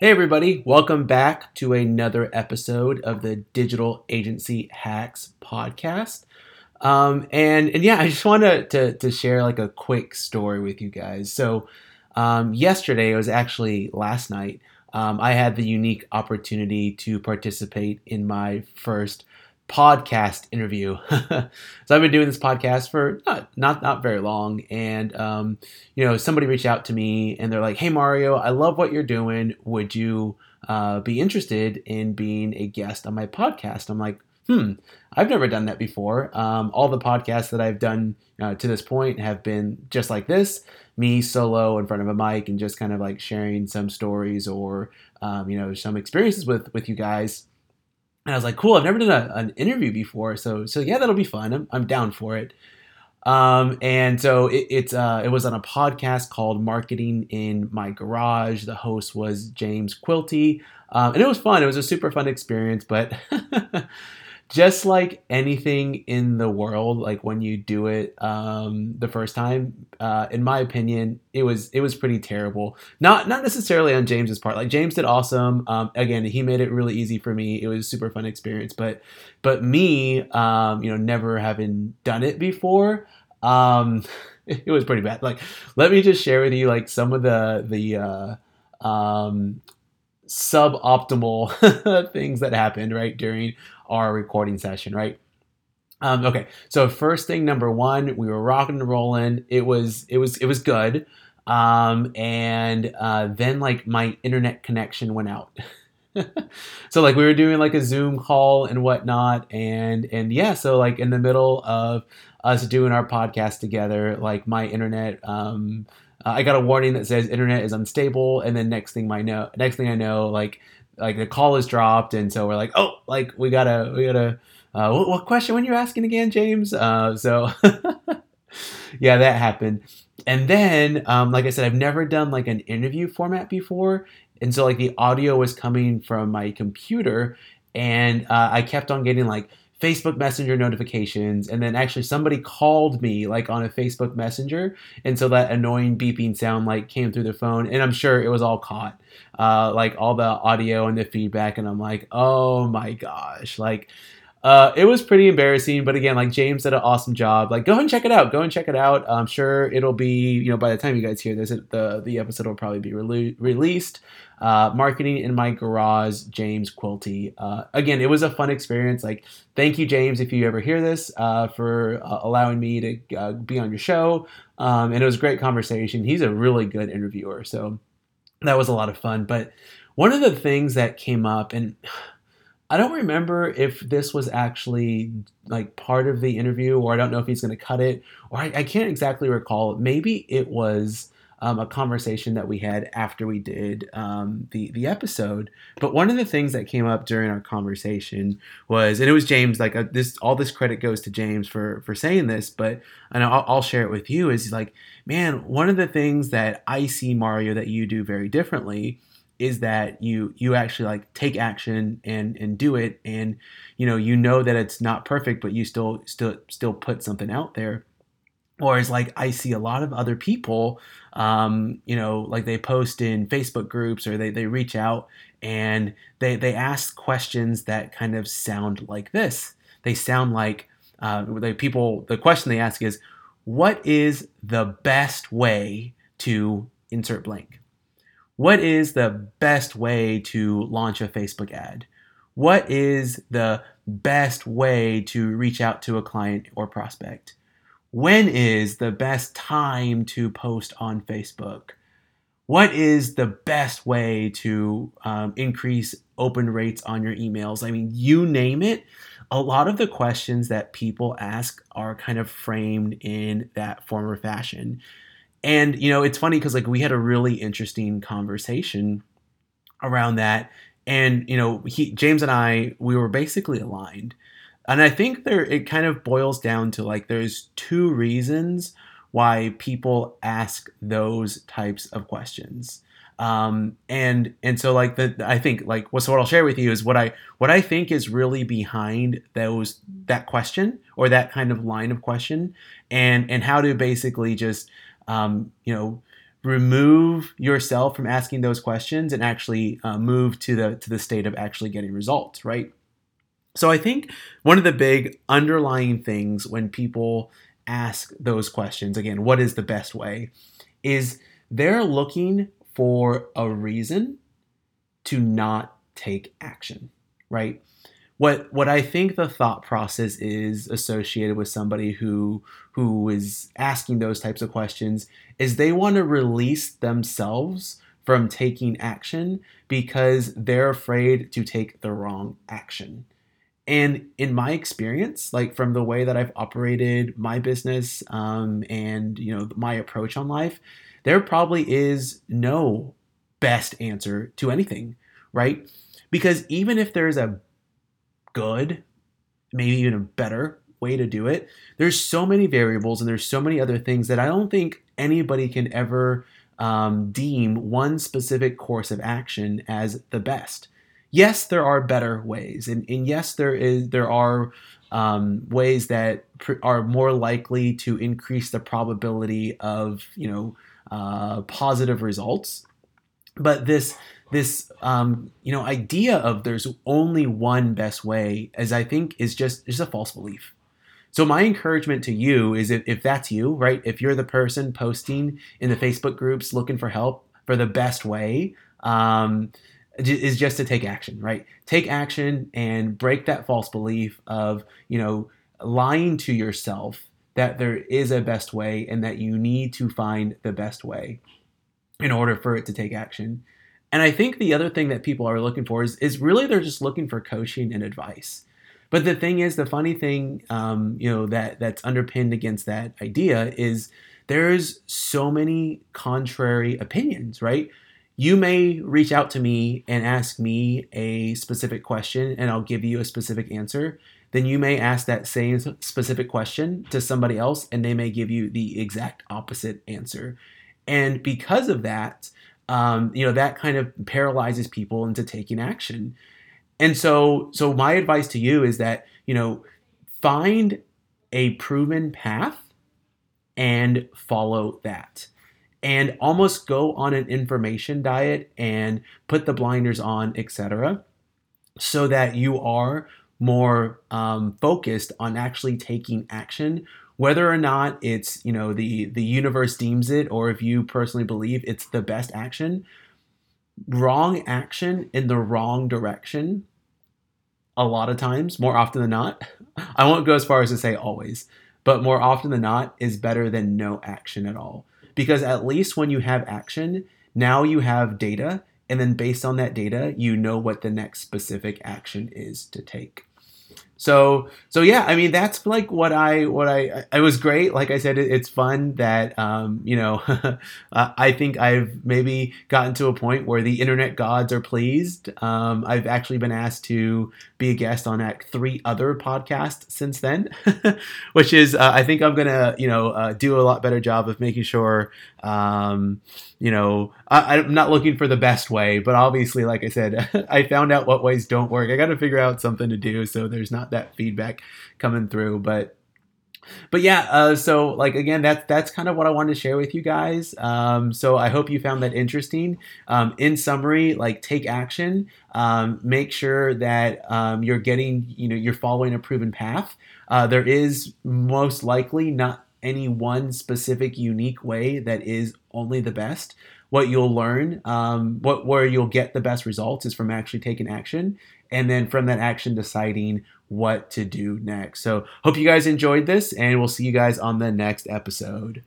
Hey, everybody, welcome back to another episode of the Digital Agency Hacks podcast. Um, and, and yeah, I just wanted to, to share like a quick story with you guys. So, um, yesterday, it was actually last night, um, I had the unique opportunity to participate in my first podcast interview. so I've been doing this podcast for not not not very long, and um, you know somebody reached out to me and they're like, "Hey Mario, I love what you're doing. Would you uh, be interested in being a guest on my podcast?" I'm like, "Hmm, I've never done that before. Um, all the podcasts that I've done uh, to this point have been just like this." Me solo in front of a mic and just kind of like sharing some stories or um, you know some experiences with with you guys and I was like, cool, I've never done a, an interview before. So, so yeah, that'll be fun. I'm, I'm down for it. Um, and so it, it's, uh, it was on a podcast called Marketing in My Garage. The host was James Quilty. Um, and it was fun. It was a super fun experience, but just like anything in the world, like when you do it um, the first time, uh, in my opinion, it was it was pretty terrible. Not not necessarily on James's part. Like James did awesome. Um, again, he made it really easy for me. It was a super fun experience. But but me, um, you know, never having done it before, um, it was pretty bad. Like let me just share with you like some of the the uh, um, suboptimal things that happened right during our recording session, right? Um, okay, so first thing number one, we were rocking and rolling. It was it was it was good, um, and uh, then like my internet connection went out. so like we were doing like a Zoom call and whatnot, and and yeah, so like in the middle of us doing our podcast together, like my internet. Um, I got a warning that says internet is unstable, and then next thing I know, next thing I know, like like the call is dropped, and so we're like, oh, like we gotta we gotta. Uh, what, what question when you're asking again, James? Uh, so yeah, that happened. And then, um, like I said, I've never done like an interview format before, and so like the audio was coming from my computer, and uh, I kept on getting like Facebook Messenger notifications, and then actually somebody called me like on a Facebook Messenger, and so that annoying beeping sound like came through the phone, and I'm sure it was all caught, uh, like all the audio and the feedback, and I'm like, oh my gosh, like. Uh, it was pretty embarrassing, but again, like James did an awesome job. Like, go and check it out. Go and check it out. I'm sure it'll be, you know, by the time you guys hear this, the the episode will probably be rele- released. Uh, marketing in my garage, James Quilty. Uh, again, it was a fun experience. Like, thank you, James, if you ever hear this, uh, for uh, allowing me to uh, be on your show. Um, and it was a great conversation. He's a really good interviewer, so that was a lot of fun. But one of the things that came up, and I don't remember if this was actually like part of the interview, or I don't know if he's going to cut it, or I, I, can't exactly recall. Maybe it was um, a conversation that we had after we did um, the the episode. But one of the things that came up during our conversation was, and it was James. Like uh, this, all this credit goes to James for for saying this. But and I'll, I'll share it with you. Is like, man, one of the things that I see Mario that you do very differently is that you you actually like take action and and do it and you know you know that it's not perfect but you still still still put something out there or Whereas, like, I see a lot of other people, um, you know, like they post in Facebook groups or they, they reach out and they, they ask questions that kind of sound like this. They sound like uh, the people, the question they ask is, what is the best way to insert blank? What is the best way to launch a Facebook ad? What is the best way to reach out to a client or prospect? When is the best time to post on Facebook? What is the best way to um, increase open rates on your emails? I mean, you name it. A lot of the questions that people ask are kind of framed in that form or fashion. And, you know, it's funny because, like, we had a really interesting conversation around that. And, you know, he, James and I, we were basically aligned and I think there it kind of boils down to like there's two reasons why people ask those types of questions. Um, and and so like the I think like what so what I'll share with you is what I what I think is really behind those that question or that kind of line of question and and how to basically just um, you know remove yourself from asking those questions and actually uh, move to the to the state of actually getting results right? So i think one of the big underlying things when people ask those questions again what is the best way is they're looking for a reason to not take action right what what I think the thought process is associated with somebody who who is asking those types of questions is they want to release themselves from taking action because they're afraid to take the wrong action. And in my experience, like from the way that I've operated my business um, and you know my approach on life, there probably is no best answer to anything, right? Because even if there's a good, maybe even a better way to do it. There's so many variables and there's so many other things that I don't think anybody can ever um, deem one specific course of action as the best. Yes, there are better ways, and, and yes, there is there are um, ways that pr- are more likely to increase the probability of you know uh, positive results. But this this um, you know idea of there's only one best way as i think is just just a false belief. So my encouragement to you is if, if that's you right if you're the person posting in the facebook groups looking for help for the best way um, is just to take action right? Take action and break that false belief of you know lying to yourself that there is a best way and that you need to find the best way in order for it to take action and I think the other thing that people are looking for is, is really they're just looking for coaching and advice. But the thing is, the funny thing, um, you know, that that's underpinned against that idea is there's so many contrary opinions, right? You may reach out to me and ask me a specific question, and I'll give you a specific answer. Then you may ask that same specific question to somebody else, and they may give you the exact opposite answer. And because of that, um, you know that kind of paralyzes people into taking action. And so so my advice to you is that you know find a proven path and follow that. And almost go on an information diet and put the blinders on etc so that you are more um, focused on actually taking action whether or not it's you know the the universe deems it or if you personally believe it's the best action wrong action in the wrong direction a lot of times more often than not i won't go as far as to say always but more often than not is better than no action at all. Because at least when you have action now you have data and then based on that data you know what the next specific action is to take so so yeah i mean that's like what i what i it was great. Like i said it, it's fun that um, you know i think i've maybe gotten to a point where the internet gods are pleased. Um, i've actually been asked to be a guest on like three other podcasts since then which is uh, i think i'm gonna you know uh, do a lot better job of making sure um, you know I, i'm not looking for the best way but obviously like i said i found out what ways don't work. I gotta figure out something to do so there's not that feedback coming through. But but yeah, uh, so like again, that's that's kind of what I wanted to share with you guys. Um, so I hope you found that interesting. Um, in summary, like take action. Um, make sure that um, you're getting, you know, you're following a proven path. Uh, there is most likely not any one specific unique way that is only the best what you'll learn, um, what where you'll get the best results is from actually taking action, and then from that action deciding what to do next. So hope you guys enjoyed this, and we'll see you guys on the next episode.